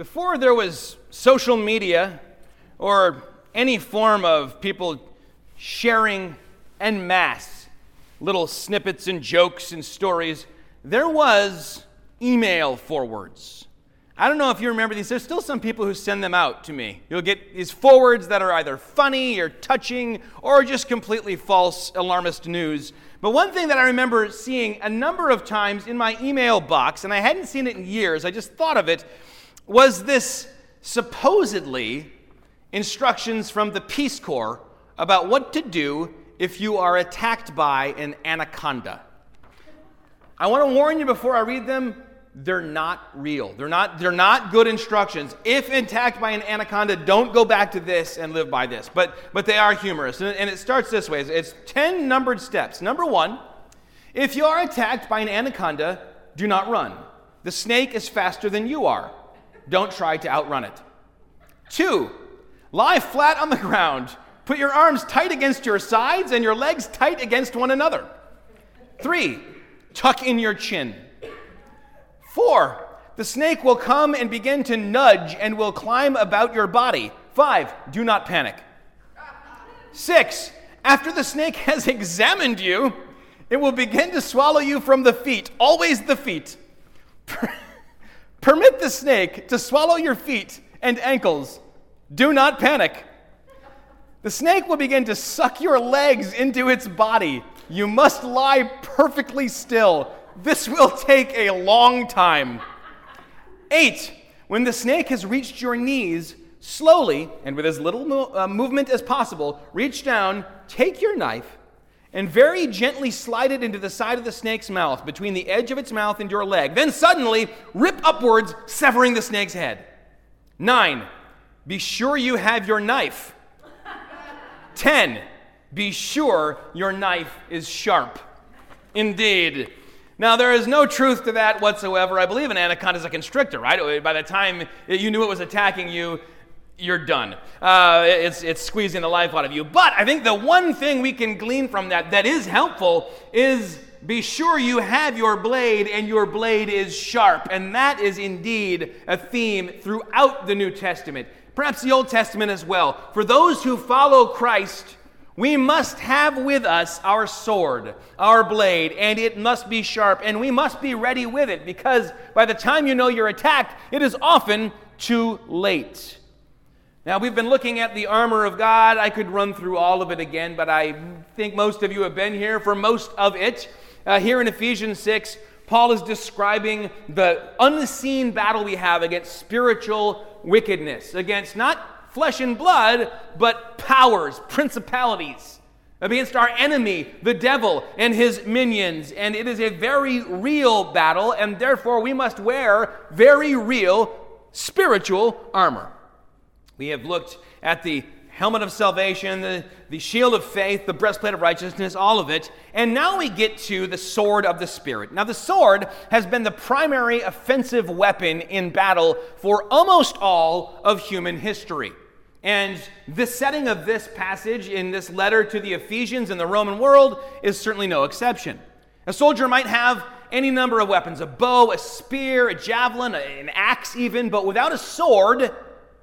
Before there was social media or any form of people sharing en masse little snippets and jokes and stories, there was email forwards. I don't know if you remember these. There's still some people who send them out to me. You'll get these forwards that are either funny or touching or just completely false alarmist news. But one thing that I remember seeing a number of times in my email box, and I hadn't seen it in years, I just thought of it, was this supposedly instructions from the Peace Corps about what to do if you are attacked by an anaconda. I want to warn you before I read them they're not real. They're not, they're not good instructions. If attacked by an anaconda, don't go back to this and live by this. But, but they are humorous. And, and it starts this way it's 10 numbered steps. Number one, if you are attacked by an anaconda, do not run. The snake is faster than you are. Don't try to outrun it. Two, lie flat on the ground. Put your arms tight against your sides and your legs tight against one another. Three, tuck in your chin. Four, the snake will come and begin to nudge and will climb about your body. Five, do not panic. Six, after the snake has examined you, it will begin to swallow you from the feet, always the feet. Permit the snake to swallow your feet and ankles. Do not panic. The snake will begin to suck your legs into its body. You must lie perfectly still this will take a long time. Eight, when the snake has reached your knees, slowly and with as little mo- uh, movement as possible, reach down, take your knife, and very gently slide it into the side of the snake's mouth, between the edge of its mouth and your leg. Then suddenly rip upwards, severing the snake's head. Nine, be sure you have your knife. Ten, be sure your knife is sharp. Indeed. Now, there is no truth to that whatsoever. I believe an anaconda is a constrictor, right? By the time you knew it was attacking you, you're done. Uh, it's, it's squeezing the life out of you. But I think the one thing we can glean from that that is helpful is be sure you have your blade and your blade is sharp. And that is indeed a theme throughout the New Testament, perhaps the Old Testament as well. For those who follow Christ, we must have with us our sword, our blade, and it must be sharp, and we must be ready with it because by the time you know you're attacked, it is often too late. Now, we've been looking at the armor of God. I could run through all of it again, but I think most of you have been here for most of it. Uh, here in Ephesians 6, Paul is describing the unseen battle we have against spiritual wickedness, against not flesh and blood, but powers, principalities against our enemy, the devil, and his minions. And it is a very real battle, and therefore we must wear very real spiritual armor. We have looked at the helmet of salvation, the, the shield of faith, the breastplate of righteousness, all of it. And now we get to the sword of the Spirit. Now, the sword has been the primary offensive weapon in battle for almost all of human history. And the setting of this passage in this letter to the Ephesians in the Roman world is certainly no exception. A soldier might have any number of weapons a bow, a spear, a javelin, an axe, even, but without a sword,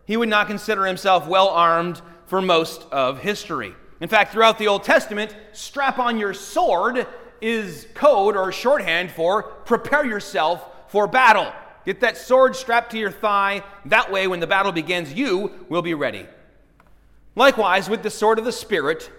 he would not consider himself well armed for most of history. In fact, throughout the Old Testament, strap on your sword is code or shorthand for prepare yourself for battle. Get that sword strapped to your thigh. That way, when the battle begins, you will be ready. Likewise, with the sword of the Spirit,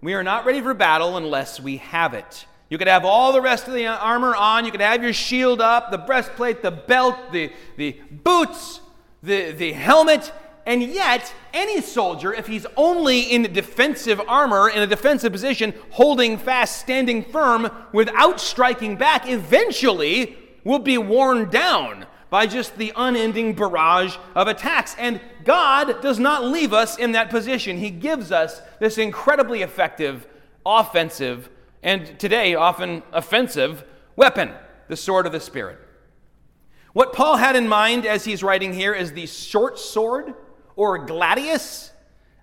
we are not ready for battle unless we have it. You could have all the rest of the armor on. You could have your shield up, the breastplate, the belt, the, the boots, the, the helmet. And yet, any soldier, if he's only in defensive armor, in a defensive position, holding fast, standing firm, without striking back, eventually will be worn down by just the unending barrage of attacks. And God does not leave us in that position. He gives us this incredibly effective, offensive, and today often offensive weapon, the sword of the Spirit. What Paul had in mind as he's writing here is the short sword or gladius.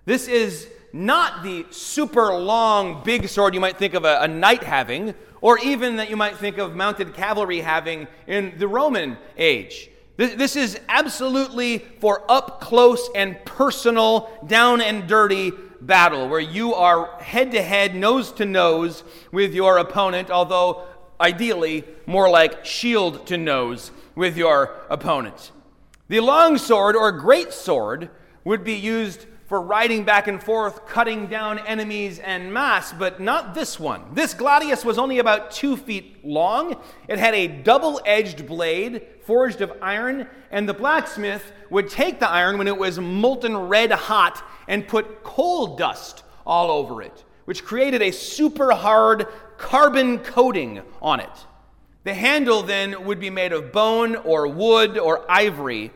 This is not the super long, big sword you might think of a, a knight having, or even that you might think of mounted cavalry having in the Roman age. This is absolutely for up close and personal, down and dirty battle where you are head to head, nose to nose with your opponent, although ideally more like shield to nose with your opponent. The long sword or great sword would be used for riding back and forth, cutting down enemies en masse, but not this one. This gladius was only about two feet long. It had a double edged blade forged of iron, and the blacksmith would take the iron when it was molten red hot and put coal dust all over it, which created a super hard carbon coating on it. The handle then would be made of bone or wood or ivory,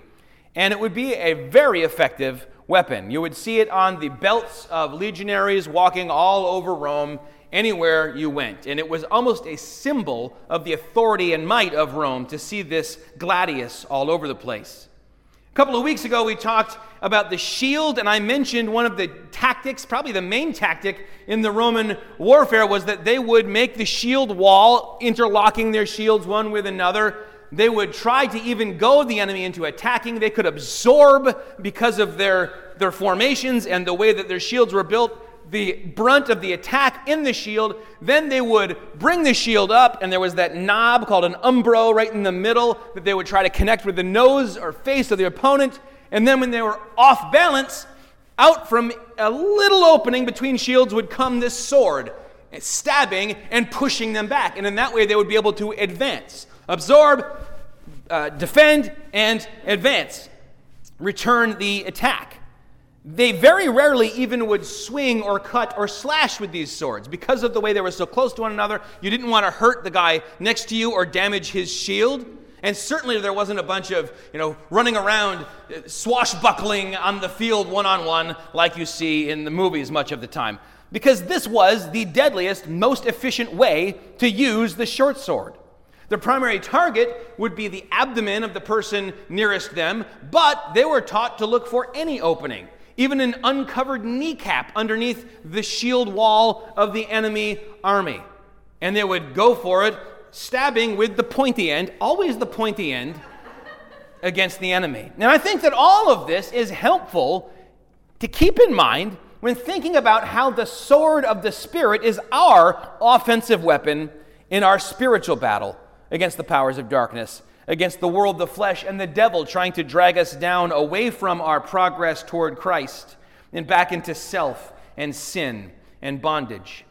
and it would be a very effective weapon. You would see it on the belts of legionaries walking all over Rome, anywhere you went. And it was almost a symbol of the authority and might of Rome to see this gladius all over the place. A couple of weeks ago, we talked about the shield, and I mentioned one of the tactics, probably the main tactic in the Roman warfare, was that they would make the shield wall, interlocking their shields one with another. They would try to even go the enemy into attacking. They could absorb, because of their, their formations and the way that their shields were built, the brunt of the attack in the shield. Then they would bring the shield up, and there was that knob called an umbo right in the middle that they would try to connect with the nose or face of the opponent. And then when they were off balance, out from a little opening between shields would come this sword, stabbing and pushing them back. And in that way, they would be able to advance, absorb, uh, defend, and advance, return the attack. They very rarely even would swing or cut or slash with these swords. Because of the way they were so close to one another, you didn't want to hurt the guy next to you or damage his shield. And certainly there wasn't a bunch of, you know, running around uh, swashbuckling on the field one on one like you see in the movies much of the time. Because this was the deadliest, most efficient way to use the short sword. The primary target would be the abdomen of the person nearest them, but they were taught to look for any opening, even an uncovered kneecap underneath the shield wall of the enemy army. And they would go for it stabbing with the pointy end, always the pointy end, against the enemy. Now, I think that all of this is helpful to keep in mind when thinking about how the sword of the Spirit is our offensive weapon in our spiritual battle against the powers of darkness, against the world, the flesh, and the devil trying to drag us down away from our progress toward Christ and back into self and sin and bondage.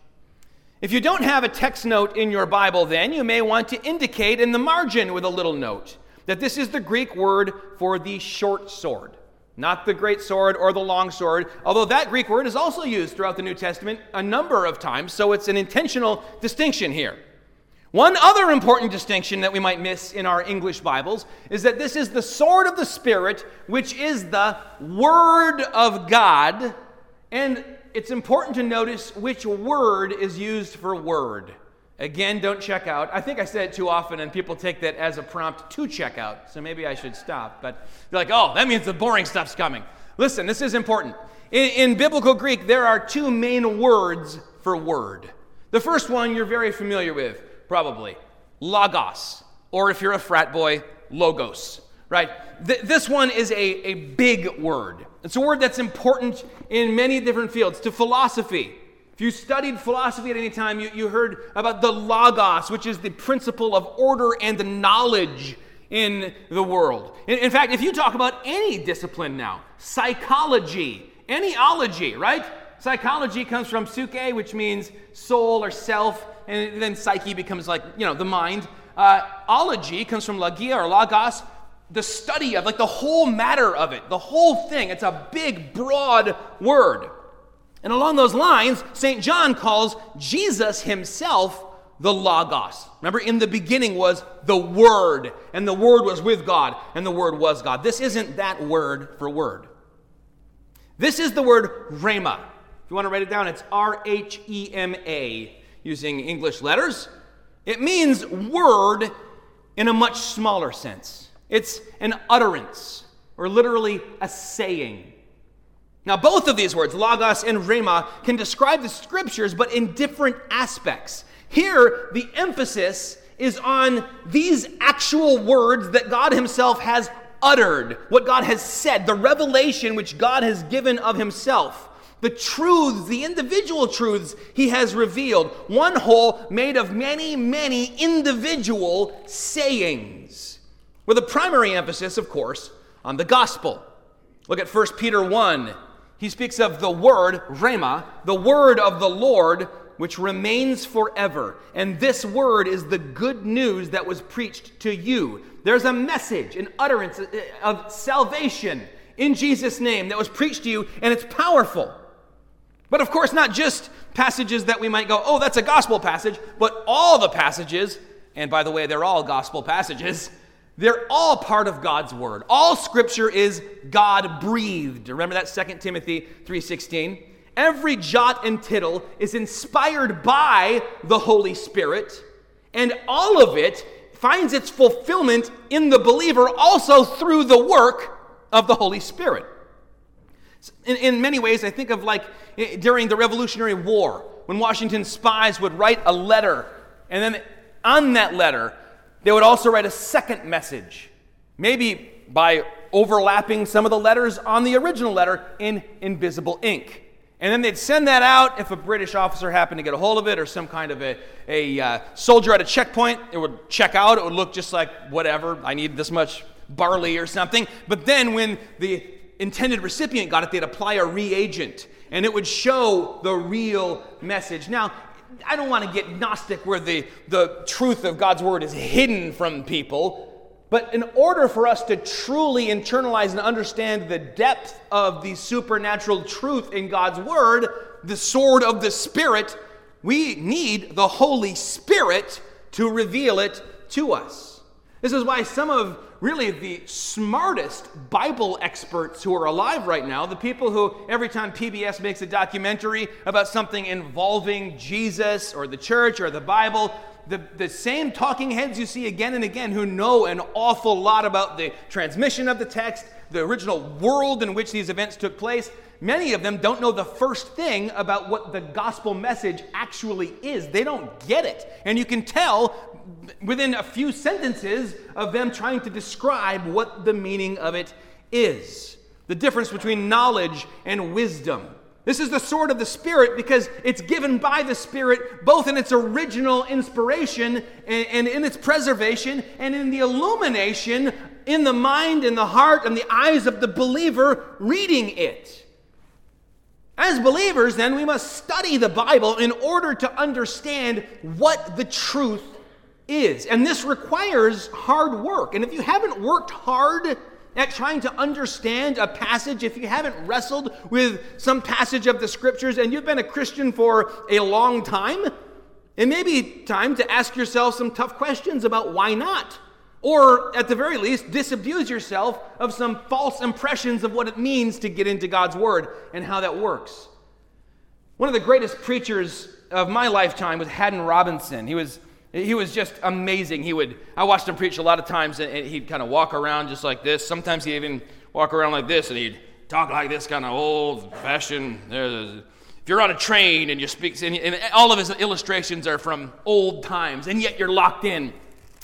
If you don't have a text note in your Bible, then you may want to indicate in the margin with a little note that this is the Greek word for the short sword, not the great sword or the long sword, although that Greek word is also used throughout the New Testament a number of times, so it's an intentional distinction here. One other important distinction that we might miss in our English Bibles is that this is the sword of the Spirit, which is the Word of God, and it's important to notice which word is used for word. Again, don't check out. I think I said it too often, and people take that as a prompt to check out, so maybe I should stop. But they're like, oh, that means the boring stuff's coming. Listen, this is important. In, in biblical Greek, there are two main words for word. The first one you're very familiar with, probably logos, or if you're a frat boy, logos right? Th- this one is a, a big word. It's a word that's important in many different fields. To philosophy, if you studied philosophy at any time, you, you heard about the logos, which is the principle of order and knowledge in the world. In, in fact, if you talk about any discipline now, psychology, any ology, right? Psychology comes from psyche, which means soul or self, and then psyche becomes like, you know, the mind. Uh, ology comes from logia or logos, the study of, like the whole matter of it, the whole thing. It's a big, broad word. And along those lines, St. John calls Jesus himself the Logos. Remember, in the beginning was the Word, and the Word was with God, and the Word was God. This isn't that word for word. This is the word Rhema. If you want to write it down, it's R H E M A using English letters. It means word in a much smaller sense. It's an utterance, or literally a saying. Now, both of these words, logos and rhema, can describe the scriptures, but in different aspects. Here, the emphasis is on these actual words that God Himself has uttered, what God has said, the revelation which God has given of Himself, the truths, the individual truths He has revealed, one whole made of many, many individual sayings, with a primary emphasis, of course, on the gospel. Look at 1 Peter 1. He speaks of the word, Rhema, the word of the Lord, which remains forever. And this word is the good news that was preached to you. There's a message, an utterance uh, of salvation in Jesus' name that was preached to you, and it's powerful. But of course, not just passages that we might go, oh, that's a gospel passage, but all the passages, and by the way, they're all gospel passages, they're all part of God's word. All scripture is God breathed. Remember that 2 Timothy 3:16? Every jot and tittle is inspired by the Holy Spirit, and all of it finds its fulfillment in the believer also through the work of the Holy Spirit. In, in many ways, I think of like during the Revolutionary War, when Washington spies would write a letter, and then on that letter, they would also write a second message, maybe by overlapping some of the letters on the original letter in invisible ink. And then they'd send that out if a British officer happened to get a hold of it or some kind of a, a uh, soldier at a checkpoint. It would check out. It would look just like whatever. I need this much barley or something. But then when the intended recipient got it, they'd apply a reagent and it would show the real message. Now, I don't want to get Gnostic where the, the truth of God's word is hidden from people. But in order for us to truly internalize and understand the depth of the supernatural truth in God's Word, the sword of the Spirit, we need the Holy Spirit to reveal it to us. This is why some of really the smartest Bible experts who are alive right now, the people who every time PBS makes a documentary about something involving Jesus or the church or the Bible, the, the same talking heads you see again and again who know an awful lot about the transmission of the text, the original world in which these events took place, many of them don't know the first thing about what the gospel message actually is. They don't get it. And you can tell within a few sentences of them trying to describe what the meaning of it is. The difference between knowledge and wisdom. This is the sword of the Spirit because it's given by the Spirit both in its original inspiration and, and, in its preservation and in the illumination in the mind and the heart and the eyes of the believer reading it. As believers, then, we must study the Bible in order to understand what the truth is. And this requires hard work. And if you haven't worked hard at trying to understand a passage, if you haven't wrestled with some passage of the scriptures and you've been a Christian for a long time, it may be time to ask yourself some tough questions about why not. Or, at the very least, disabuse yourself of some false impressions of what it means to get into God's Word and how that works. One of the greatest preachers of my lifetime was Haddon Robinson. He was he was just amazing. He would, I watched him preach a lot of times, and he'd kind of walk around just like this. Sometimes he'd even walk around like this, and he'd talk like this, kind of old fashioned. If you're on a train and you speak, and all of his illustrations are from old times, and yet you're locked in.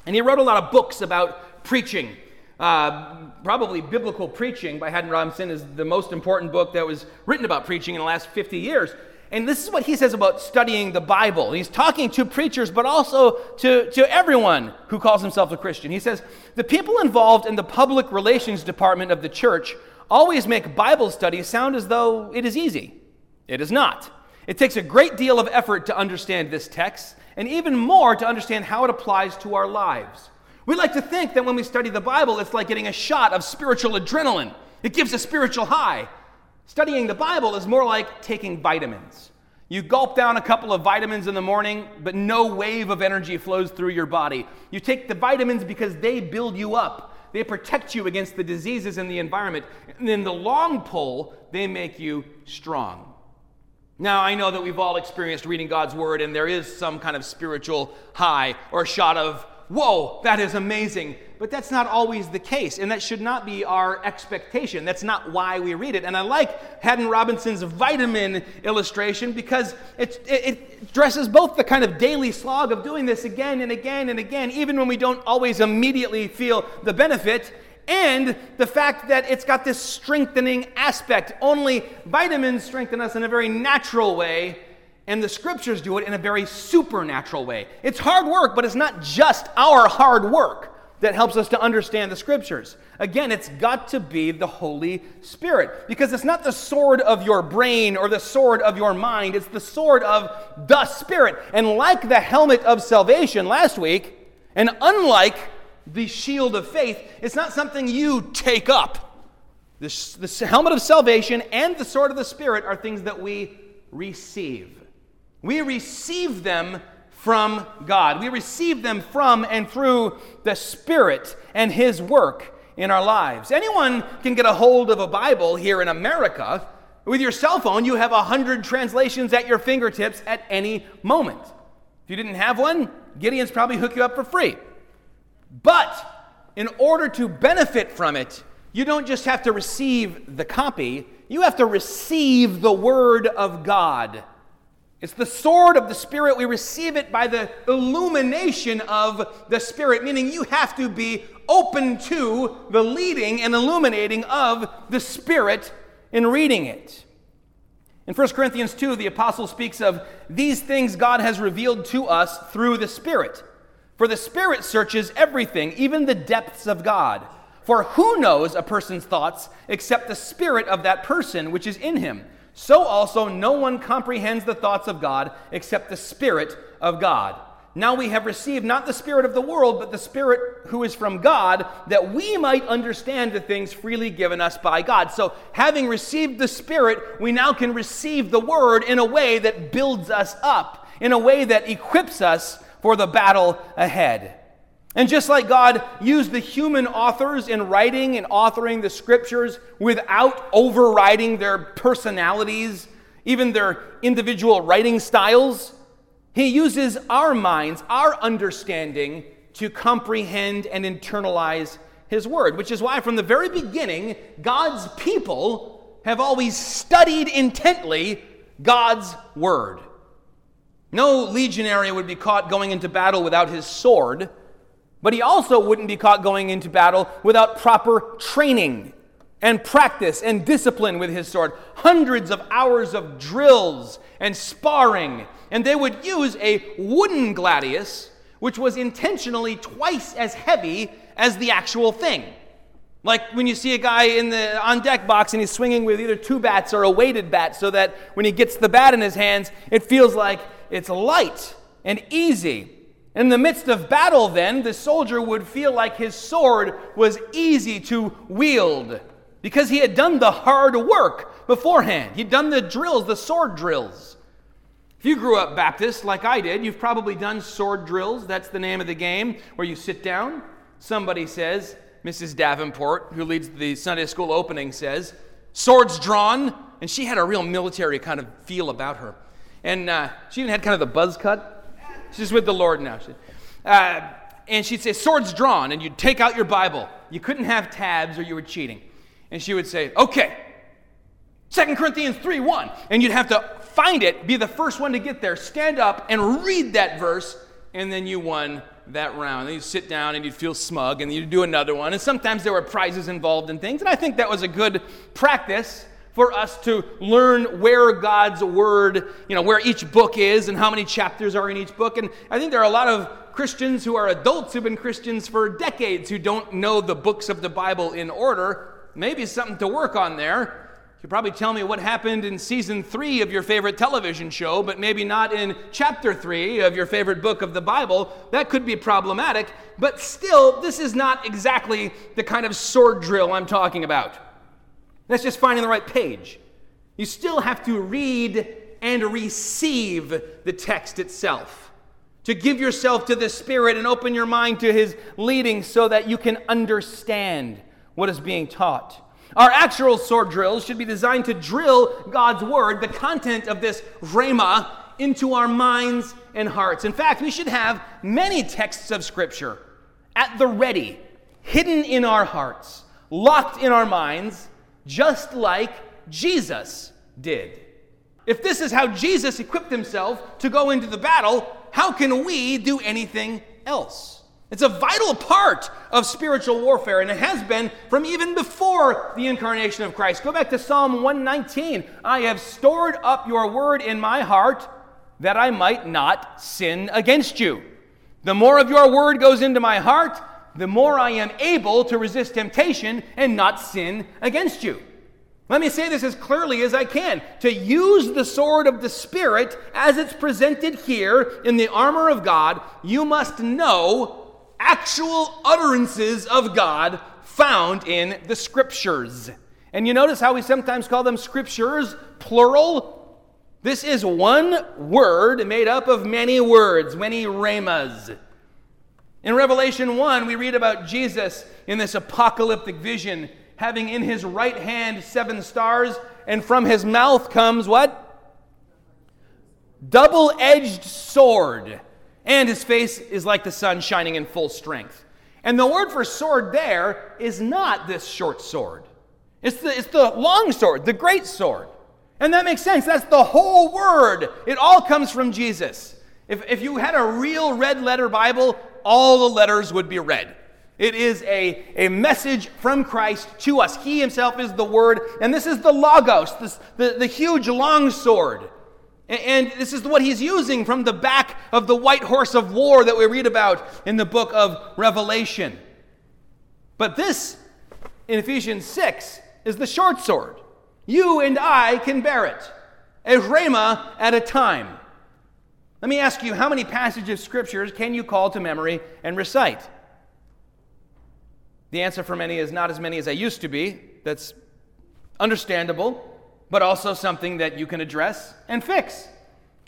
And he wrote a lot of books about preaching. Uh, probably Biblical Preaching by Haddon Robinson is the most important book that was written about preaching in the last 50 years. And this is what he says about studying the Bible. He's talking to preachers, but also to, to everyone who calls himself a Christian. He says, The people involved in the public relations department of the church always make Bible study sound as though it is easy. It is not. It takes a great deal of effort to understand this text, and even more to understand how it applies to our lives. We like to think that when we study the Bible, it's like getting a shot of spiritual adrenaline, it gives a spiritual high. Studying the Bible is more like taking vitamins. You gulp down a couple of vitamins in the morning, but no wave of energy flows through your body. You take the vitamins because they build you up. They protect you against the diseases in the environment. And in the long pull, they make you strong. Now, I know that we've all experienced reading God's Word, and there is some kind of spiritual high or shot of whoa, that is amazing. But that's not always the case, and that should not be our expectation. That's not why we read it. And I like Haddon Robinson's vitamin illustration because it, it, it addresses both the kind of daily slog of doing this again and again and again, even when we don't always immediately feel the benefit, and the fact that it's got this strengthening aspect. Only vitamins strengthen us in a very natural way, and the scriptures do it in a very supernatural way. It's hard work, but it's not just our hard work that helps us to understand the scriptures. Again, it's got to be the Holy Spirit because it's not the sword of your brain or the sword of your mind, it's the sword of the Spirit. And like the helmet of salvation last week, and unlike the shield of faith, it's not something you take up. The, helmet of salvation and the sword of the Spirit are things that we receive. We receive them from God. We receive them from and through the Spirit and His work in our lives. Anyone can get a hold of a Bible here in America. With your cell phone, you have a hundred translations at your fingertips at any moment. If you didn't have one, Gideon's probably hook you up for free. But in order to benefit from it, you don't just have to receive the copy, you have to receive the Word of God it's the sword of the Spirit. We receive it by the illumination of the Spirit, meaning you have to be open to the leading and illuminating of the Spirit in reading it. In 1 Corinthians 2, the apostle speaks of these things God has revealed to us through the Spirit. For the Spirit searches everything, even the depths of God. For who knows a person's thoughts except the Spirit of that person which is in him? So also no one comprehends the thoughts of God except the Spirit of God. Now we have received not the Spirit of the world, but the Spirit who is from God, that we might understand the things freely given us by God. So, having received the Spirit, we now can receive the Word in a way that builds us up, in a way that equips us for the battle ahead. And just like God used the human authors in writing and authoring the scriptures without overriding their personalities, even their individual writing styles, He uses our minds, our understanding, to comprehend and internalize His word, which is why from the very beginning, God's people have always studied intently God's word. No legionary would be caught going into battle without his sword. But he also wouldn't be caught going into battle without proper training and practice and discipline with his sword. Hundreds of hours of drills and sparring. And they would use a wooden gladius, which was intentionally twice as heavy as the actual thing. Like when you see a guy in the on deck box and he's swinging with either two bats or a weighted bat, so that when he gets the bat in his hands, it feels like it's light and easy. In the midst of battle, then, the soldier would feel like his sword was easy to wield because he had done the hard work beforehand. He'd done the drills, the sword drills. If you grew up Baptist like I did, you've probably done sword drills. That's the name of the game where you sit down. Somebody says, Mrs. Davenport, who leads the Sunday school opening, says, swords drawn. And she had a real military kind of feel about her. And uh, she even had kind of the buzz cut She's with the Lord now. Uh, and she'd say, Swords drawn. And you'd take out your Bible. You couldn't have tabs or you were cheating. And she would say, Okay, Second Corinthians 3 1. And you'd have to find it, be the first one to get there, stand up and read that verse, and then you won that round. And you'd sit down and you'd feel smug, and you'd do another one. And sometimes there were prizes involved in things. And I think that was a good practice for us to learn where God's Word, you know, where each book is and how many chapters are in each book. And I think there are a lot of Christians who are adults who've been Christians for decades who don't know the books of the Bible in order. Maybe something to work on there. You probably tell me what happened in season three of your favorite television show, but maybe not in chapter three of your favorite book of the Bible. That could be problematic, but still, this is not exactly the kind of sword drill I'm talking about. That's just finding the right page. You still have to read and receive the text itself. To give yourself to the Spirit and open your mind to His leading so that you can understand what is being taught. Our actual sword drills should be designed to drill God's Word, the content of this rhema, into our minds and hearts. In fact, we should have many texts of Scripture at the ready, hidden in our hearts, locked in our minds, just like Jesus did. If this is how Jesus equipped himself to go into the battle, how can we do anything else? It's a vital part of spiritual warfare, and it has been from even before the incarnation of Christ. Go back to Psalm 119. I have stored up your word in my heart that I might not sin against you. The more of your word goes into my heart, the more I am able to resist temptation and not sin against you. Let me say this as clearly as I can. To use the sword of the Spirit as it's presented here in the armor of God, you must know actual utterances of God found in the scriptures. And you notice how we sometimes call them scriptures, plural? This is one word made up of many words, many rhemas. In Revelation 1, we read about Jesus in this apocalyptic vision, having in his right hand seven stars, and from his mouth comes what? Double edged sword and his face is like the sun shining in full strength. And the word for sword there is not this short sword, it's the, it's the long sword, the great sword. And that makes sense. That's the whole word. It all comes from Jesus. If, if you had a real red letter Bible, all the letters would be read. It is a, a message from Christ to us. He himself is the Word, and this is the Logos, this, the, the huge long sword. And this is what he's using from the back of the white horse of war that we read about in the book of Revelation. But this, in Ephesians 6, is the short sword. You and I can bear it, a rhema at a time. Let me ask you, how many passages of scriptures can you call to memory and recite? The answer for many is not as many as I used to be. That's understandable but also something that you can address and fix.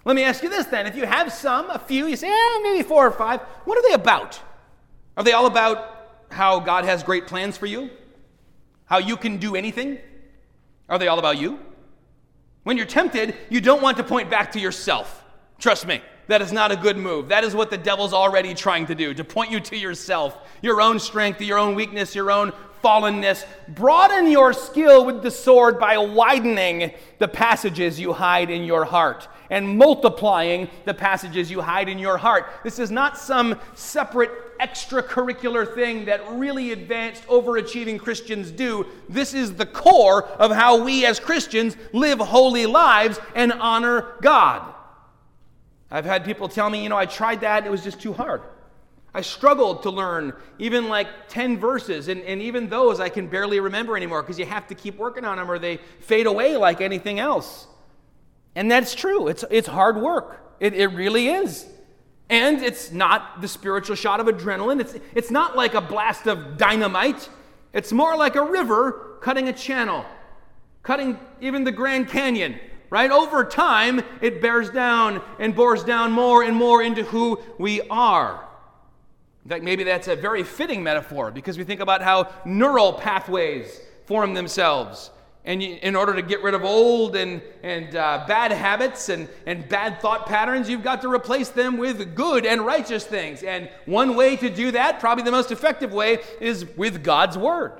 Let me ask you this then. If you have some, a few, you say, eh, maybe four or five, what are they about? Are they all about how God has great plans for you? How you can do anything? Are they all about you? When you're tempted, you don't want to point back to yourself. Trust me, that is not a good move. That is what the devil's already trying to do, to point you to yourself, your own strength, your own weakness, your own fallenness. Broaden your skill with the sword by widening the passages you hide in your heart and multiplying the passages you hide in your heart. This is not some separate extracurricular thing that really advanced, overachieving Christians do. This is the core of how we as Christians live holy lives and honor God. I've had people tell me, you know, I tried that, it was just too hard. I struggled to learn even like 10 verses, and, and even those I can barely remember anymore because you have to keep working on them or they fade away like anything else. And that's true. It's, it's hard work. It, it really is. And it's not the spiritual shot of adrenaline. It's, it's not like a blast of dynamite. It's more like a river cutting a channel, cutting even the Grand Canyon, right? Over time, it bears down and bores down more and more into who we are. In fact, maybe that's a very fitting metaphor because we think about how neural pathways form themselves. And in order to get rid of old and, and uh, bad habits and, and bad thought patterns, you've got to replace them with good and righteous things. And one way to do that, probably the most effective way, is with God's Word.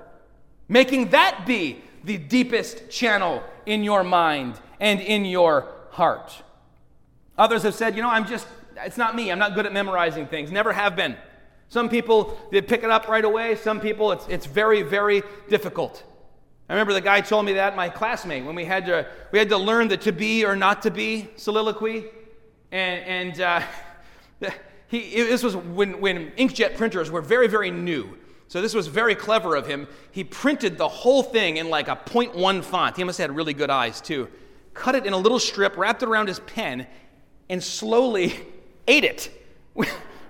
Making that be the deepest channel in your mind and in your heart. Others have said, you know, I'm just, it's not me. I'm not good at memorizing things. Never have been. Some people, they pick it up right away. Some people, it's, it's very, very difficult. I remember the guy told me that, my classmate, when we had to, we had to learn the to be or not to be soliloquy. And, and uh, he, this was when, when inkjet printers were very, very new. So this was very clever of him. He printed the whole thing in like a 0.1 font. He must have had really good eyes, too. Cut it in a little strip, wrapped it around his pen, and slowly ate it.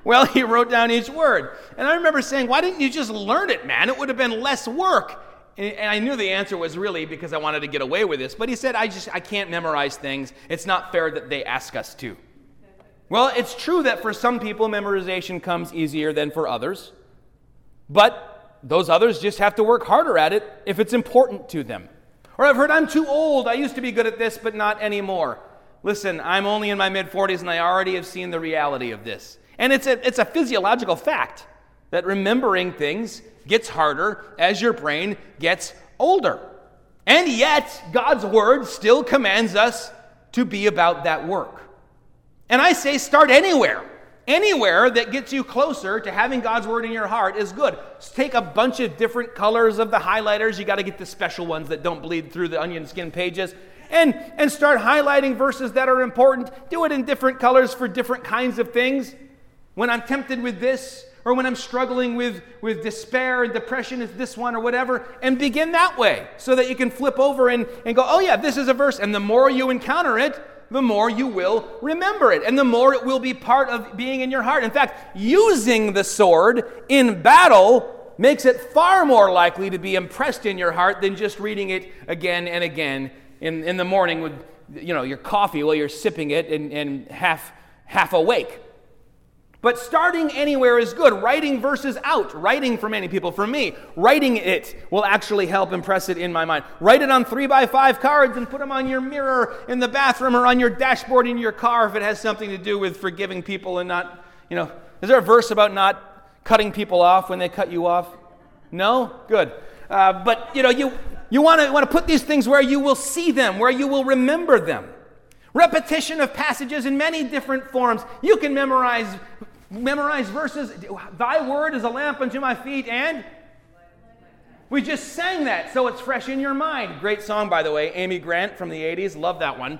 Well, he wrote down each word. And I remember saying, Why didn't you just learn it, man? It would have been less work. And I knew the answer was really because I wanted to get away with this. But he said, I just I can't memorize things. It's not fair that they ask us to. Well, it's true that for some people memorization comes easier than for others. But those others just have to work harder at it if it's important to them. Or I've heard I'm too old. I used to be good at this, but not anymore. Listen, I'm only in my mid 40s and I already have seen the reality of this. And it's a, it's a physiological fact that remembering things gets harder as your brain gets older. And yet, God's word still commands us to be about that work. And I say start anywhere. Anywhere that gets you closer to having God's word in your heart is good. Just take a bunch of different colors of the highlighters. You got to get the special ones that don't bleed through the onion skin pages. And, and start highlighting verses that are important. Do it in different colors for different kinds of things. When I'm tempted with this, or when I'm struggling with, with despair and depression, is this one or whatever, and begin that way so that you can flip over and, and go, oh, yeah, this is a verse. And the more you encounter it, the more you will remember it, and the more it will be part of being in your heart. In fact, using the sword in battle makes it far more likely to be impressed in your heart than just reading it again and again in, in the morning with you know, your coffee while you're sipping it and, and half, half awake. But starting anywhere is good. Writing verses out, writing for many people, for me, writing it will actually help impress it in my mind. Write it on three by five cards and put them on your mirror in the bathroom or on your dashboard in your car if it has something to do with forgiving people and not, you know. Is there a verse about not cutting people off when they cut you off? No? Good. Uh, but, you know, you, you want to want to put these things where you will see them, where you will remember them. Repetition of passages in many different forms. You can memorize memorize verses. Thy word is a lamp unto my feet, and we just sang that, so it's fresh in your mind. Great song, by the way. Amy Grant from the 80s. Love that one.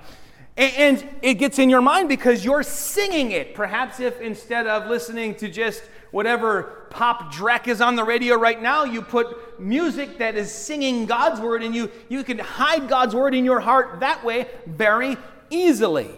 And it gets in your mind because you're singing it. Perhaps if instead of listening to just whatever pop dreck is on the radio right now, you put music that is singing God's word and you, you can hide God's word in your heart that way very easily.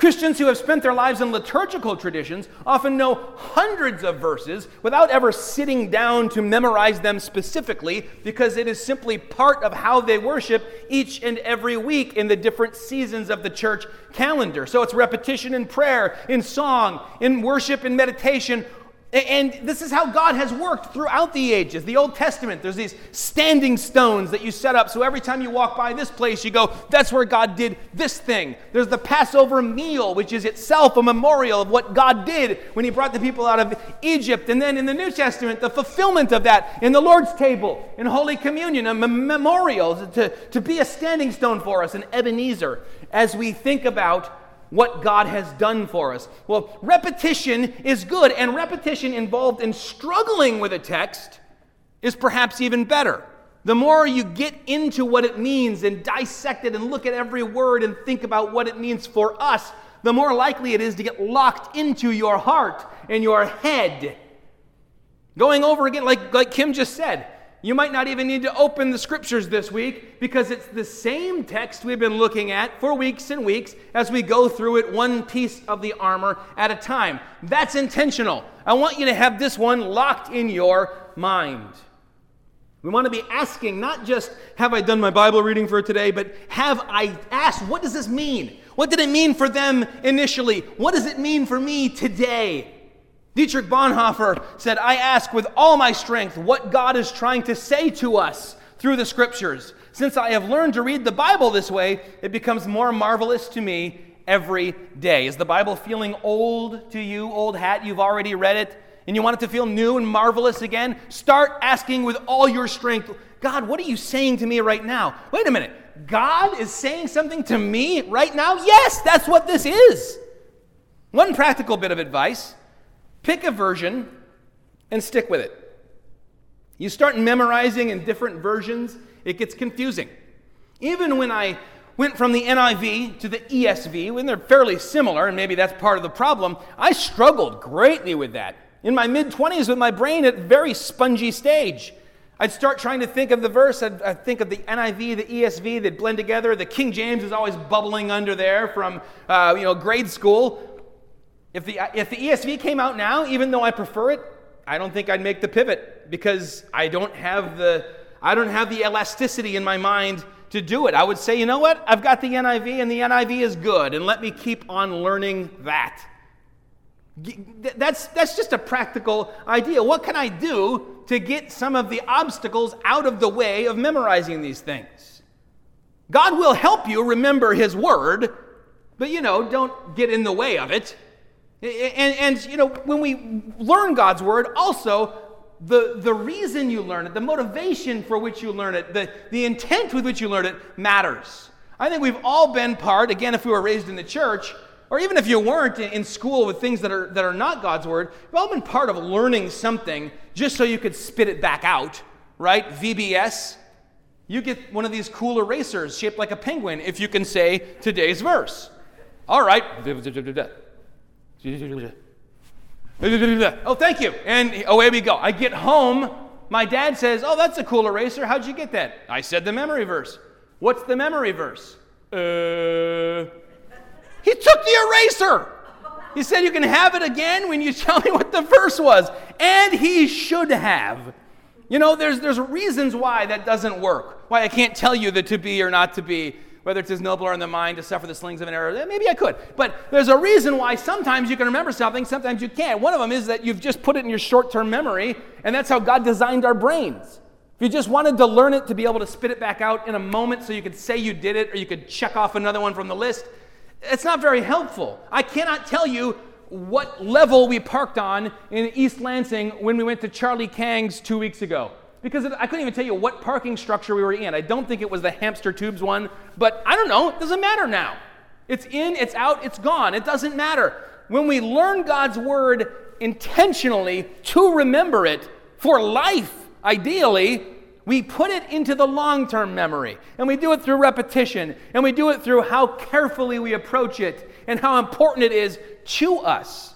Christians who have spent their lives in liturgical traditions often know hundreds of verses without ever sitting down to memorize them specifically because it is simply part of how they worship each and every week in the different seasons of the church calendar. So it's repetition in prayer, in song, in worship, in meditation, and this is how God has worked throughout the ages. The Old Testament, there's these standing stones that you set up. So every time you walk by this place, you go, that's where God did this thing. There's the Passover meal, which is itself a memorial of what God did when He brought the people out of Egypt. And then in the New Testament, the fulfillment of that in the Lord's table, in Holy Communion, a memorial to, to be a standing stone for us, an Ebenezer, as we think about what God has done for us. Well, repetition is good, and repetition involved in struggling with a text is perhaps even better. The more you get into what it means and dissect it and look at every word and think about what it means for us, the more likely it is to get locked into your heart and your head. Going over again, like, like Kim just said, you might not even need to open the scriptures this week because it's the same text we've been looking at for weeks and weeks as we go through it one piece of the armor at a time. That's intentional. I want you to have this one locked in your mind. We want to be asking not just, have I done my Bible reading for today, but have I asked, what does this mean? What did it mean for them initially? What does it mean for me today? Dietrich Bonhoeffer said, I ask with all my strength what God is trying to say to us through the scriptures. Since I have learned to read the Bible this way, it becomes more marvelous to me every day. Is the Bible feeling old to you, old hat? You've already read it and you want it to feel new and marvelous again? Start asking with all your strength, God, what are you saying to me right now? Wait a minute. God is saying something to me right now? Yes, that's what this is. One practical bit of advice Pick a version and stick with it. You start memorizing in different versions, it gets confusing. Even when I went from the NIV to the ESV, when they're fairly similar, and maybe that's part of the problem, I struggled greatly with that. In my mid 20s, with my brain at a very spongy stage, I'd start trying to think of the verse, I'd, I'd, think of the NIV, the ESV, they'd blend together. The King James is always bubbling under there from uh, you know, grade school. If the, if the ESV came out now, even though I prefer it, I don't think I'd make the pivot because I don't have the, I don't have the elasticity in my mind to do it. I would say, you know what? I've got the NIV and the NIV is good, and let me keep on learning that. That's, that's just a practical idea. What can I do to get some of the obstacles out of the way of memorizing these things? God will help you remember His Word but you know, don't get in the way of it. And, and you know, when we learn God's word, also the, the reason you learn it, the motivation for which you learn it, the, the intent with which you learn it matters. I think we've all been part, again, if we were raised in the church, or even if you weren't in school with things that are, that are not God's word, you've all been part of learning something just so you could spit it back out, right? VBS. You get one of these cool erasers shaped like a penguin if you can say today's verse. All right. Oh, thank you. And away we go. I get home. My dad says, Oh, that's a cool eraser. How'd you get that? I said the memory verse. What's the memory verse? Uh, he took the eraser. He said, You can have it again when you tell me what the verse was. And he should have. You know, there's, there's reasons why that doesn't work, why I can't tell you the to be or not to be whether it's as nobler in the mind to suffer the slings of an arrow. Maybe I could. But there's a reason why sometimes you can remember something, sometimes you can't. One of them is that you've just put it in your short term memory, and that's how God designed our brains. If you just wanted to learn it to be able to spit it back out in a moment so you could say you did it or you could check off another one from the list, it's not very helpful. I cannot tell you what level we parked on in East Lansing when we went to Charlie Kang's two weeks ago because I couldn't even tell you what parking structure we were in. I don't think it was the hamster tubes one, but I don't know. It doesn't matter now. It's in, it's out, it's gone. It doesn't matter. When we learn God's word intentionally to remember it for life, ideally, we put it into the long term memory. And we do it through repetition. And we do it through how carefully we approach it and how important it is to us.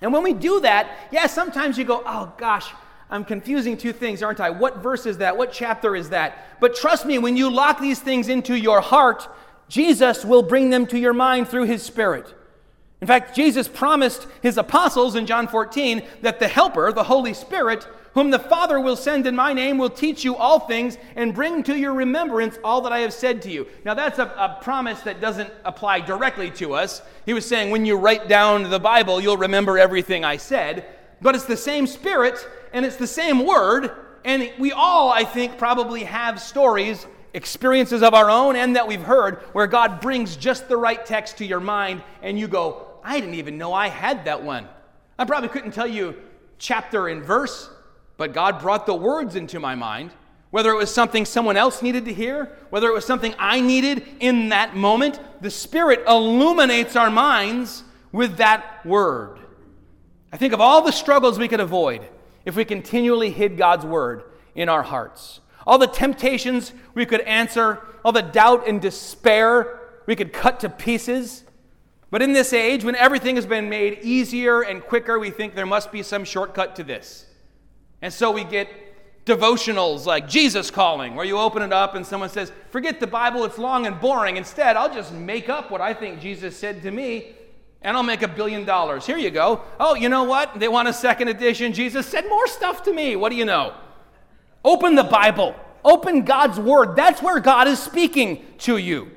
And when we do that, yeah, sometimes you go, oh gosh, I'm confusing two things, aren't I? What verse is that? What chapter is that? But trust me, when you lock these things into your heart, Jesus will bring them to your mind through his Spirit. In fact, Jesus promised his apostles in John 14 that the Helper, the Holy Spirit, whom the Father will send in my name, will teach you all things and bring to your remembrance all that I have said to you. Now, that's a, a, promise that doesn't apply directly to us. He was saying, when you write down the Bible, you'll remember everything I said. But it's the same Spirit and it's the same word. And we all, I think, probably have stories, experiences of our own, and that we've heard where God brings just the right text to your mind, and you go, I didn't even know I had that one. I probably couldn't tell you chapter and verse, but God brought the words into my mind. Whether it was something someone else needed to hear, whether it was something I needed in that moment, the Spirit illuminates our minds with that word. I think of all the struggles we could avoid if we continually hid God's word in our hearts. All the temptations we could answer, all the doubt and despair we could cut to pieces. But in this age, when everything has been made easier and quicker, we think there must be some shortcut to this. And so we get devotionals like Jesus Calling, where you open it up and someone says, Forget the Bible, it's long and boring. Instead, I'll just make up what I think Jesus said to me and I'll make a billion dollars. Here you go. Oh, you know what? They want a second edition. Jesus said more stuff to me. What do you know? Open the Bible, open God's Word. That's where God is speaking to you.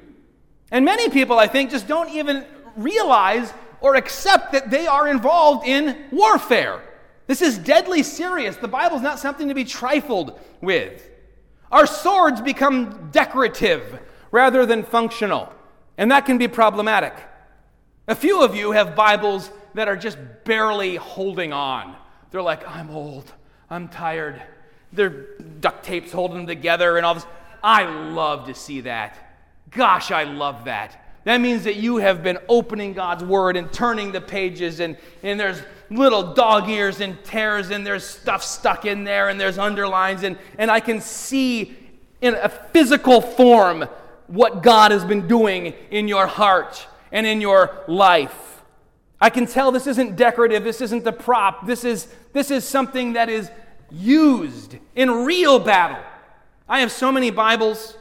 And many people, I think, just don't even realize or accept that they are involved in warfare. This is deadly serious. The Bible is not something to be trifled with. Our swords become decorative rather than functional, and that can be problematic. A few of you have Bibles that are just barely holding on. They're like, I'm old, I'm tired. Their duct tape's holding them together and all this. I love to see that. Gosh, I love that. That means that you have been opening God's Word and turning the pages, and, and there's little dog ears and tears, and there's stuff stuck in there, and there's underlines, and, and I can see in a physical form what God has been doing in your heart and in your life. I can tell this isn't decorative, this isn't the prop, this is, this is something that is used in real battle. I have so many Bibles,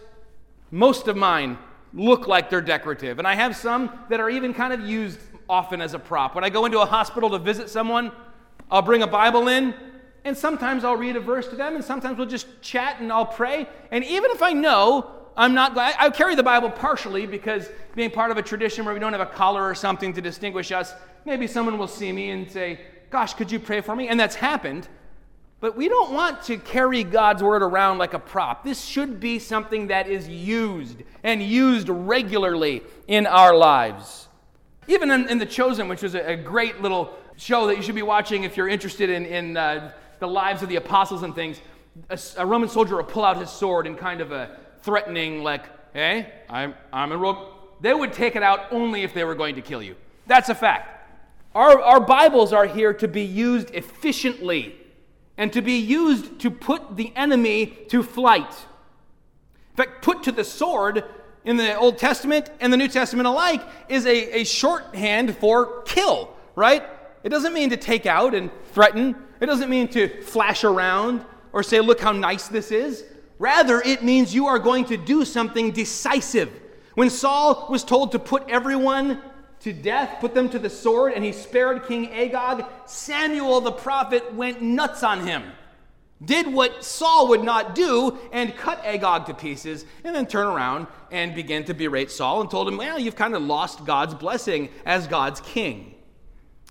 most of mine look like they're decorative, and I have some that are even kind of used often as a prop. When I go into a hospital to visit someone, I'll bring a Bible in, and sometimes I'll read a verse to them, and sometimes we'll just chat and I'll pray. And even if I know I'm not glad. I carry the Bible partially because being part of a tradition where we don't have a collar or something to distinguish us, maybe someone will see me and say, Gosh, could you pray for me? And that's happened. But we don't want to carry God's word around like a prop. This should be something that is used and used regularly in our lives. Even in, in The Chosen, which was a, a, great little show that you should be watching if you're interested in, in uh, the lives of the apostles and things, a, a, Roman soldier will pull out his sword in kind of a threatening, like, hey, I'm, I'm a Roman. They would take it out only if they were going to kill you. That's a fact. Our, our Bibles are here to be used efficiently and to be used to put the enemy to flight. In fact, put to the sword in the Old Testament and the New Testament alike is a, a shorthand for kill, right? It doesn't mean to take out and threaten, it doesn't mean to flash around or say, look how nice this is. Rather, it means you are going to do something decisive. When Saul was told to put everyone to death, put them to the sword, and he spared King Agag, Samuel the prophet went nuts on him. Did what Saul would not do and cut Agag to pieces, and then turn around and began to berate Saul and told him, Well, you've kind of lost God's blessing as God's king.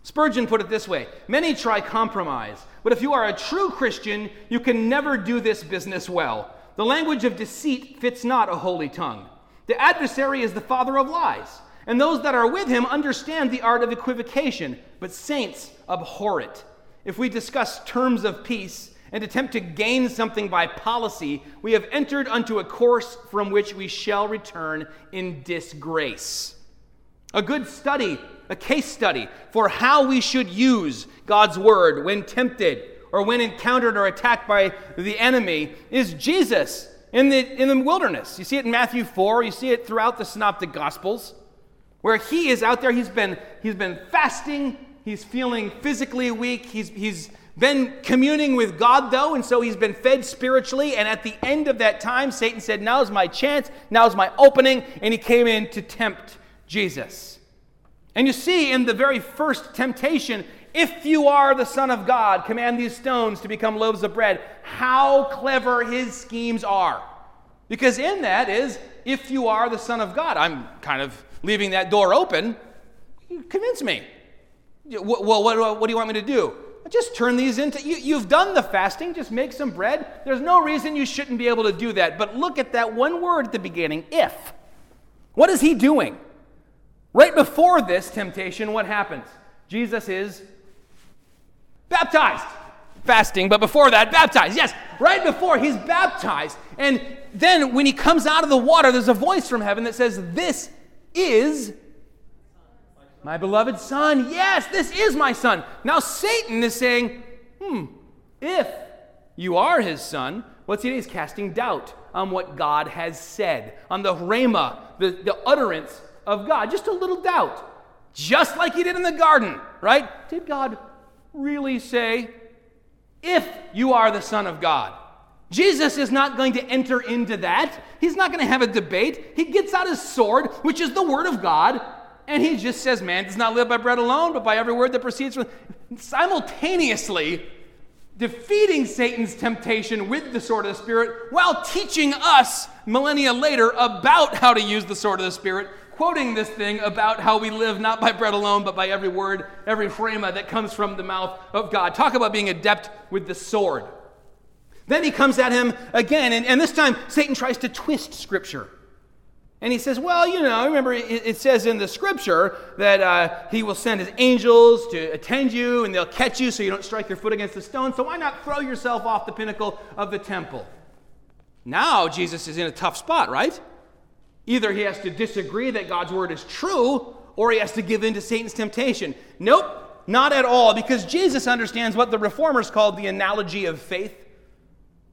Spurgeon put it this way Many try compromise, but if you are a true Christian, you can never do this business well. The language of deceit fits not a holy tongue. The adversary is the father of lies. And those that are with him understand the art of equivocation, but saints abhor it. If we discuss terms of peace and attempt to gain something by policy, we have entered unto a course from which we shall return in disgrace. A good study, a case study for how we should use God's word when tempted or when encountered or attacked by the enemy is Jesus in the, in the wilderness. You see it in Matthew 4, you see it throughout the Synoptic Gospels where he is out there, he's been, he's been fasting, he's feeling physically weak, he's, he's been communing with God, though, and so he's been fed spiritually. And at the end of that time, Satan said, Now's my chance, now's my opening, and he came in to tempt Jesus. And you see in the very first temptation, if you are the Son of God, command these stones to become loaves of bread, how clever his schemes are. Because in that is, if you are the Son of God, I'm kind of leaving that door open, convince me. Well, what, what do you want me to do? Just turn these into, you, you've done the fasting, just make some bread. There's no reason you shouldn't be able to do that. But look at that one word at the beginning, if. What is he doing? Right before this temptation, what happens? Jesus is baptized. Fasting, but before that, baptized. Yes, right before he's baptized. And then when he comes out of the water, there's a voice from heaven that says, This is my beloved son. Yes, this is my son. Now Satan is saying, hmm, if you are his son, what's he doing? He's casting doubt on what God has said, on the rhema, the, the utterance of God. Just a little doubt. Just like he did in the garden, right? Did God really say, if you are the Son of God? Jesus is not going to enter into that. He's not going to have a debate. He gets out his sword, which is the word of God, and he just says, Man does not live by bread alone, but by every word that proceeds from. Simultaneously defeating Satan's temptation with the sword of the Spirit while teaching us millennia later about how to use the sword of the Spirit, quoting this thing about how we live not by bread alone, but by every word, every rhema that comes from the mouth of God. Talk about being adept with the sword. Then he comes at him again, and, and this time Satan tries to twist Scripture. And he says, Well, you know, remember it, it says in the Scripture that uh, he will send his angels to attend you, and they'll catch you so you don't strike your foot against the stone. So why not throw yourself off the pinnacle of the temple? Now Jesus is in a tough spot, right? Either he has to disagree that God's word is true, or he has to give in to Satan's temptation. Nope, not at all, because Jesus understands what the reformers called the analogy of faith.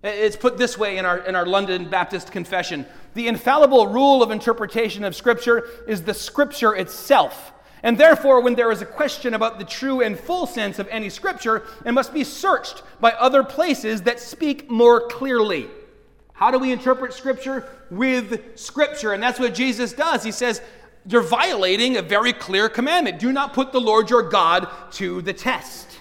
It's put this way in our, in our London Baptist Confession The infallible rule of interpretation of Scripture is the Scripture itself. And therefore, when there is a question about the true and full sense of any Scripture, it must be searched by other places that speak more clearly. How do we interpret Scripture? With Scripture. And that's what Jesus does. He says, You're violating a very clear commandment. Do not put the Lord your God to the test.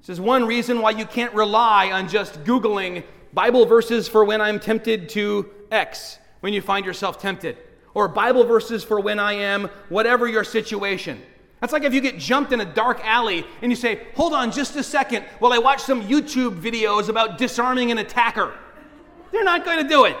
This is one reason why you can't rely on just Googling Bible verses for when I'm tempted to X, when you find yourself tempted, or Bible verses for when I am whatever your situation. That's like if you get jumped in a dark alley and you say, Hold on just a second while I watch some YouTube videos about disarming an attacker. They're not going to do it.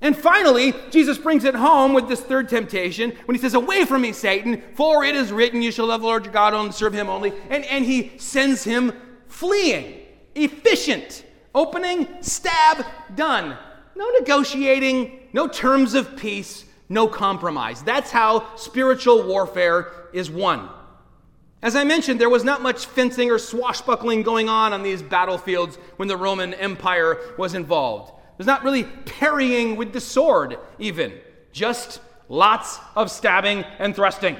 And finally, Jesus brings it home with this third temptation when he says, Away from me, Satan, for it is written, You shall love the Lord your God and serve him only. And, and he sends him fleeing, efficient, opening, stab, done. No negotiating, no terms of peace, no compromise. That's how spiritual warfare is won. As I mentioned, there was not much fencing or swashbuckling going on on these battlefields when the Roman Empire was involved. There's not really parrying with the sword, even. Just lots of stabbing and thrusting.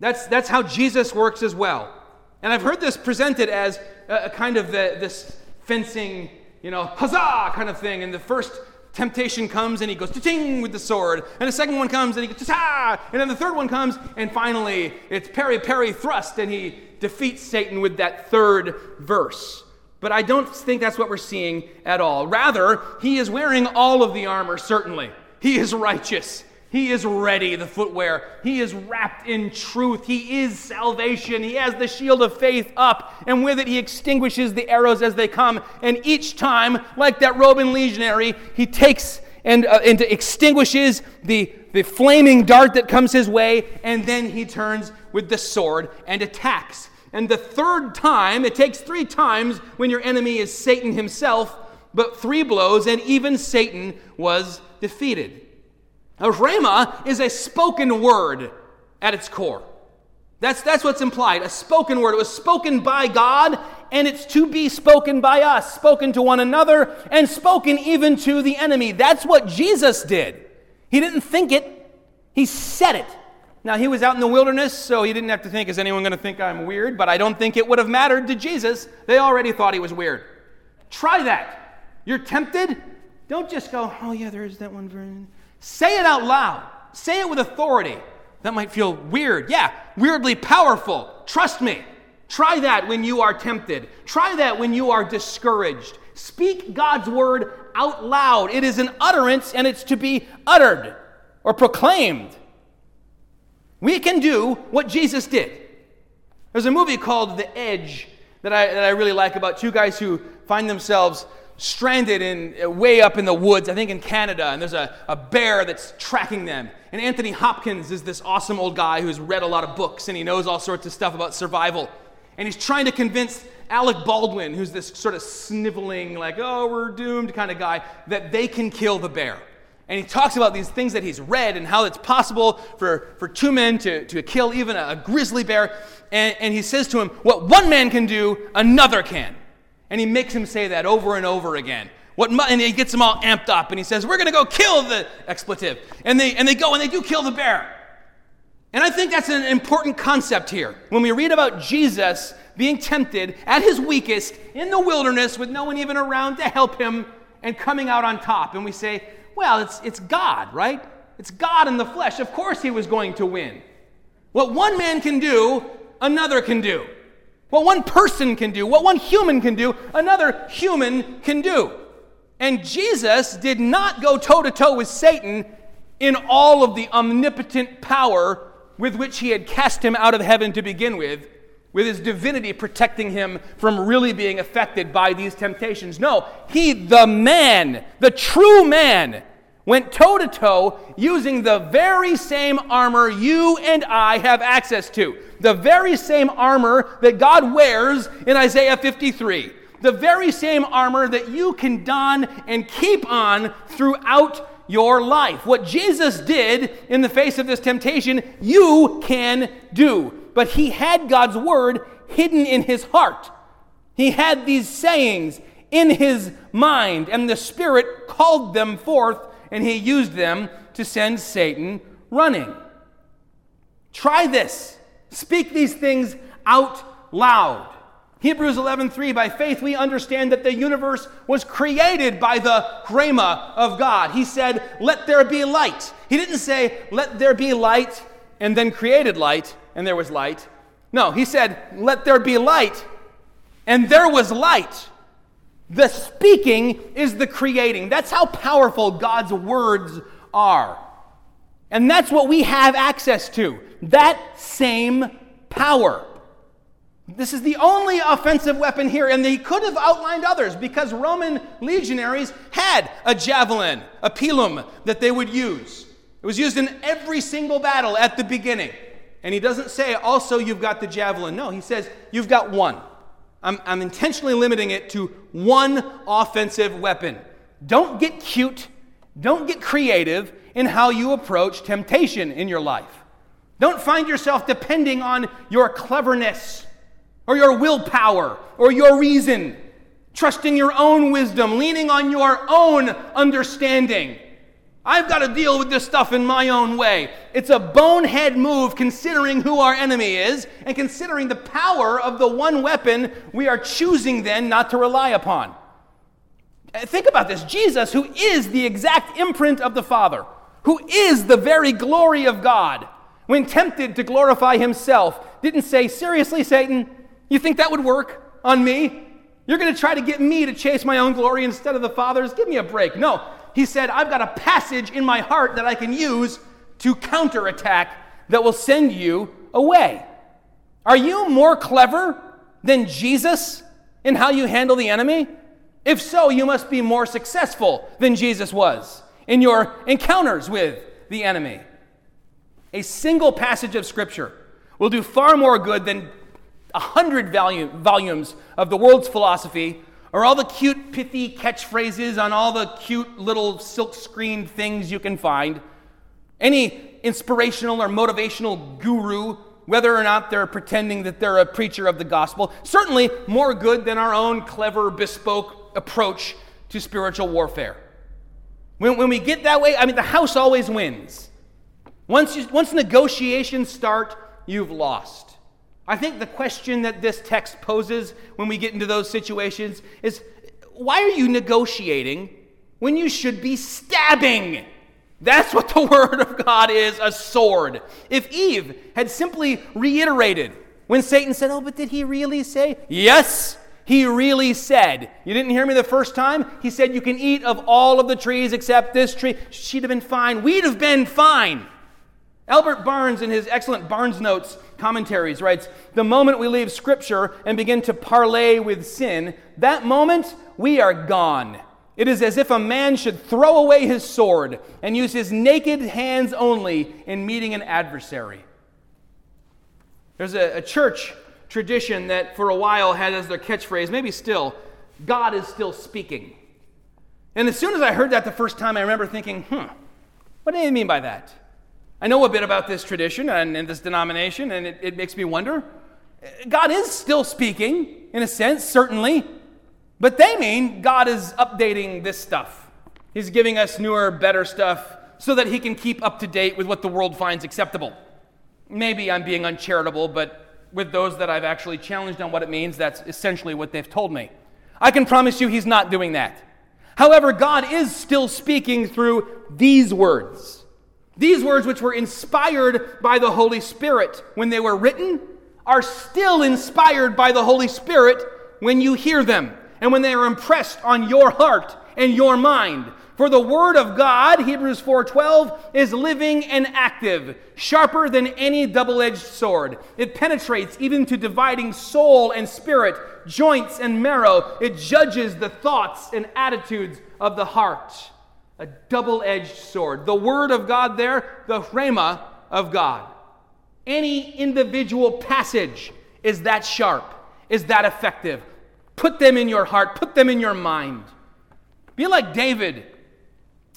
That's, that's how Jesus works as well. And I've heard this presented as a, a kind of the, this fencing, you know, huzzah kind of thing. And the first temptation comes and he goes ting with the sword. And the second one comes and he goes ta And then the third one comes and finally it's parry, parry, thrust. And he defeats Satan with that third verse. But I don't think that's what we're seeing at all. Rather, he is wearing all of the armor, certainly. He is righteous. He is ready, the footwear. He is wrapped in truth. He is salvation. He has the shield of faith up, and with it, he extinguishes the arrows as they come. And each time, like that Roman legionary, he takes and, uh, and extinguishes the, the flaming dart that comes his way, and then he turns with the sword and attacks. And the third time, it takes three times when your enemy is Satan himself, but three blows, and even Satan was defeated. Now, Rhema is a spoken word at its core. That's, that's what's implied a spoken word. It was spoken by God, and it's to be spoken by us, spoken to one another, and spoken even to the enemy. That's what Jesus did. He didn't think it, he said it. Now, he was out in the wilderness, so he didn't have to think, is anyone going to think I'm weird? But I don't think it would have mattered to Jesus. They already thought he was weird. Try that. You're tempted? Don't just go, oh, yeah, there is that one version. Say it out loud. Say it with authority. That might feel weird. Yeah, weirdly powerful. Trust me. Try that when you are tempted. Try that when you are discouraged. Speak God's word out loud. It is an utterance and it's to be uttered or proclaimed. We can do what Jesus did. There's a movie called The Edge that I, that I really like about two guys who find themselves stranded in uh, way up in the woods, I think in Canada, and there's a, a bear that's tracking them. And Anthony Hopkins is this awesome old guy who's read a lot of books and he knows all sorts of stuff about survival. And he's trying to convince Alec Baldwin, who's this sort of sniveling, like, oh, we're doomed kind of guy, that they can kill the bear. And he talks about these things that he's read and how it's possible for, for two men to, to kill even a, a grizzly bear. And, and he says to him, What one man can do, another can. And he makes him say that over and over again. What, and he gets them all amped up and he says, We're going to go kill the expletive. And they, and they go and they do kill the bear. And I think that's an important concept here. When we read about Jesus being tempted at his weakest in the wilderness with no one even around to help him and coming out on top, and we say, well, it's, it's God, right? It's God in the flesh. Of course, he was going to win. What one man can do, another can do. What one person can do, what one human can do, another human can do. And Jesus did not go toe to toe with Satan in all of the omnipotent power with which he had cast him out of heaven to begin with, with his divinity protecting him from really being affected by these temptations. No, he, the man, the true man, went toe to toe using the very same armor you and I have access to. The very same armor that God wears in Isaiah 53. The very same armor that you can don and keep on throughout your life. What Jesus did in the face of this temptation, you can do but he had God's word hidden in his heart. He had these sayings in his mind, and the Spirit called them forth, and he used them to send Satan running. Try this. Speak these things out loud. Hebrews 11:3 by faith we understand that the universe was created by the rhema of God. He said, "Let there be light." He didn't say, "Let there be light," and then created light and there was light. No, he said, Let there be light, and there was light. The speaking is the creating. That's how powerful God's words are. And that's what we have access to. that same power. This is the only offensive weapon here, and they could have outlined others because Roman legionaries had a javelin, a pilum, that they would use. It was used in every single battle at the beginning. And he doesn't say, also, you've got the javelin. No, he says, you've got one. I'm, I'm intentionally limiting it to one offensive weapon. Don't get cute, don't get creative in how you approach temptation in your life. Don't find yourself depending on your cleverness or your willpower or your reason, trusting your own wisdom, leaning on your own understanding. I've got to deal with this stuff in my own way. It's a bonehead move considering who our enemy is and considering the power of the one weapon we are choosing then not to rely upon. Uh, think about this Jesus, who is the exact imprint of the Father, who is the very glory of God, when tempted to glorify himself, didn't say, Seriously, Satan, you think that would work on me? You're going to try to get me to chase my own glory instead of the Father's? Give me a break. No, he said, I've got a passage in my heart that I can use to counterattack that will send you away. Are you more clever than Jesus in how you handle the enemy? If so, you must be more successful than Jesus was in your encounters with the enemy. A single passage of Scripture will do far more good than a hundred volumes of the world's philosophy or all the cute, pithy catchphrases on all the cute little silk screen things you can find. Any inspirational or motivational guru, whether or not they're pretending that they're a preacher of the gospel, certainly more good than our own clever, bespoke approach to spiritual warfare. When, when we get that way, I mean, the house always wins. Once, you, once negotiations start, you've lost. I think the question that this text poses when we get into those situations is why are you negotiating when you should be stabbing? That's what the Word of God is a sword. If Eve had simply reiterated when Satan said, Oh, but did he really say? Yes, he really said. You didn't hear me the first time? He said, You can eat of all of the trees except this tree. She'd have been fine. We'd have been fine. Albert Barnes, in his excellent Barnes Notes commentaries, writes The moment we leave Scripture and begin to parley with sin, that moment we are gone. It is as if a man should throw away his sword and use his naked hands only in meeting an adversary. There's a, a church tradition that for a while had as their catchphrase, maybe still, God is still speaking. And as soon as I heard that the first time, I remember thinking, hmm, what do they mean by that? I know a bit about this tradition and, and this denomination, and it, it makes me wonder. God is still speaking, in a sense, certainly, but they mean God is updating this stuff. He's giving us newer, better stuff so that He can keep up to date with what the world finds acceptable. Maybe I'm being uncharitable, but with those that I've actually challenged on what it means, that's essentially what they've told me. I can promise you He's not doing that. However, God is still speaking through these words. These words, which were inspired by the Holy Spirit when they were written, are still inspired by the Holy Spirit when you hear them and when they are impressed on your heart and your mind. For the word of God, Hebrews 4:12, is living and active, sharper than any double-edged sword. It penetrates even to dividing soul and spirit, joints and marrow. It judges the thoughts and attitudes of the heart a double edged sword. The word of God there, the rhema of God. Any individual passage is that sharp, is that effective. Put them in your heart, put them in your mind. Be like David.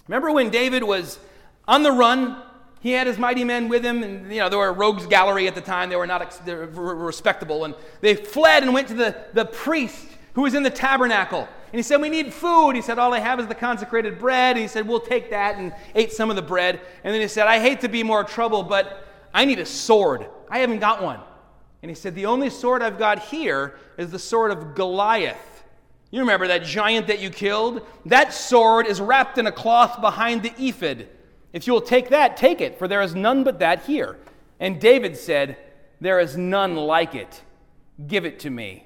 Remember when David was on the run? He had his mighty men with him, and you know there were a rogues gallery at the time. They were not they were respectable, and they fled and went to the, the priest who was in the tabernacle. And he said, We need food. He said, All I have is the consecrated bread. And he said, We'll take that and ate some of the bread. And then he said, I hate to be more trouble, but I need a sword. I haven't got one. And he said, The only sword I've got here is the sword of Goliath. You remember that giant that you killed? That sword is wrapped in a cloth behind the ephod. If you will take that, take it, for there is none but that here. And David said, There is none like it. Give it to me.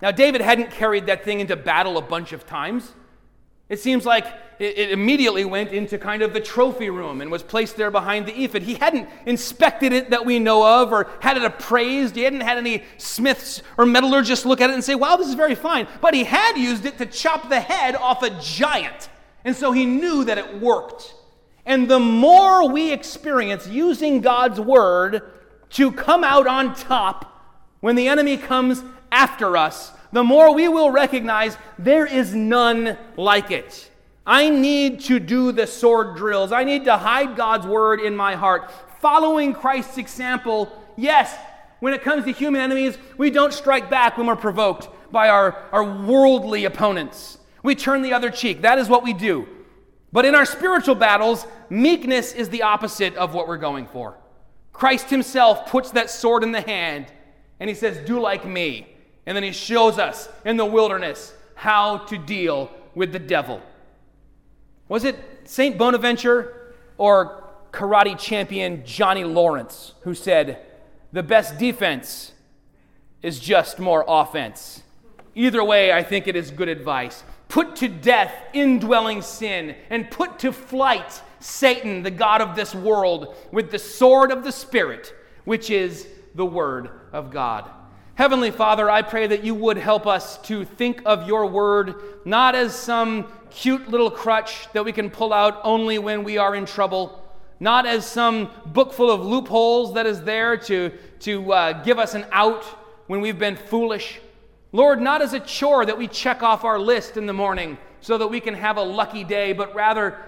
Now, David hadn't carried that thing into battle a bunch of times. It seems like it, immediately went into kind of the trophy room and was placed there behind the ephod. He hadn't inspected it that we know of or had it appraised. He hadn't had any smiths or metallurgists look at it and say, wow, this is very fine. But he had used it to chop the head off a giant. And so he knew that it worked. And the more we experience using God's word to come out on top when the enemy comes after us, the more we will recognize there is none like it. I need to do the sword drills. I need to hide God's word in my heart. Following Christ's example, yes, when it comes to human enemies, we don't strike back when we're provoked by our, our worldly opponents. We turn the other cheek. That is what we do. But in our spiritual battles, meekness is the opposite of what we're going for. Christ himself puts that sword in the hand and he says, Do like me. And then he shows us in the wilderness how to deal with the devil. Was it St. Bonaventure or karate champion Johnny Lawrence who said, The best defense is just more offense? Either way, I think it is good advice. Put to death indwelling sin and put to flight Satan, the God of this world, with the sword of the Spirit, which is the Word of God. Heavenly Father, I pray that you would help us to think of your word not as some cute little crutch that we can pull out only when we are in trouble, not as some book full of loopholes that is there to, to uh, give us an out when we've been foolish. Lord, not as a chore that we check off our list in the morning so that we can have a lucky day, but rather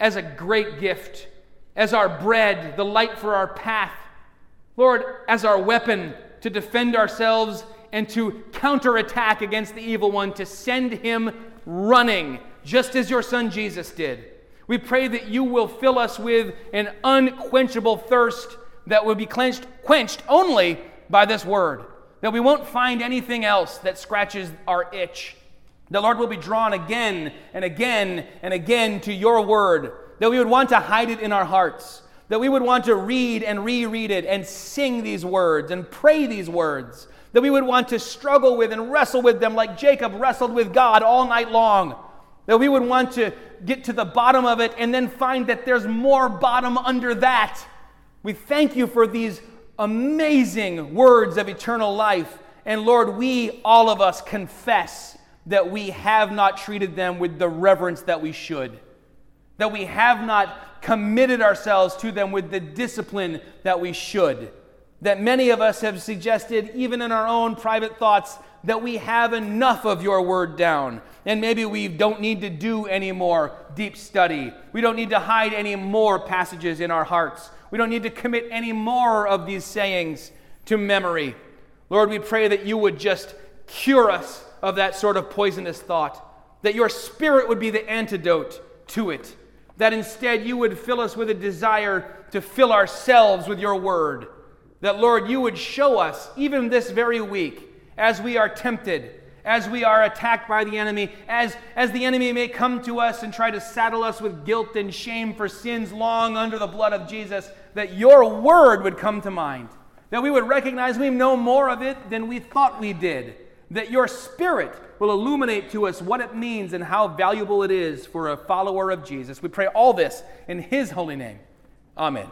as a great gift, as our bread, the light for our path. Lord, as our weapon to defend ourselves and to counterattack against the evil one, to send him running, just as your son Jesus did. We pray that you will fill us with an unquenchable thirst that will be quenched, quenched only by this word, that we won't find anything else that scratches our itch. The Lord will be drawn again and again and again to your word, that we would want to hide it in our hearts that we would want to read and reread it and sing these words and pray these words. That we would want to struggle with and wrestle with them like Jacob wrestled with God all night long. That we would want to get to the bottom of it and then find that there's more bottom under that. We thank you for these amazing words of eternal life. And Lord, we, all of us, confess that we have not treated them with the reverence that we should. That we have not committed ourselves to them with the discipline that we should. That many of us have suggested, even in our own private thoughts, that we have enough of your word down. And maybe we don't need to do any more deep study. We don't need to hide any more passages in our hearts. We don't need to commit any more of these sayings to memory. Lord, we pray that you would just cure us of that sort of poisonous thought, that your spirit would be the antidote to it that instead you would fill us with a desire to fill ourselves with your word. That, Lord, you would show us, even this very week, as we are tempted, as we are attacked by the enemy, as, as the enemy may come to us and try to saddle us with guilt and shame for sins long under the blood of Jesus, that your word would come to mind. That we would recognize we know more of it than we thought we did. That your spirit will illuminate to us what it means and how valuable it is for a follower of Jesus. We pray all this in His holy name. Amen.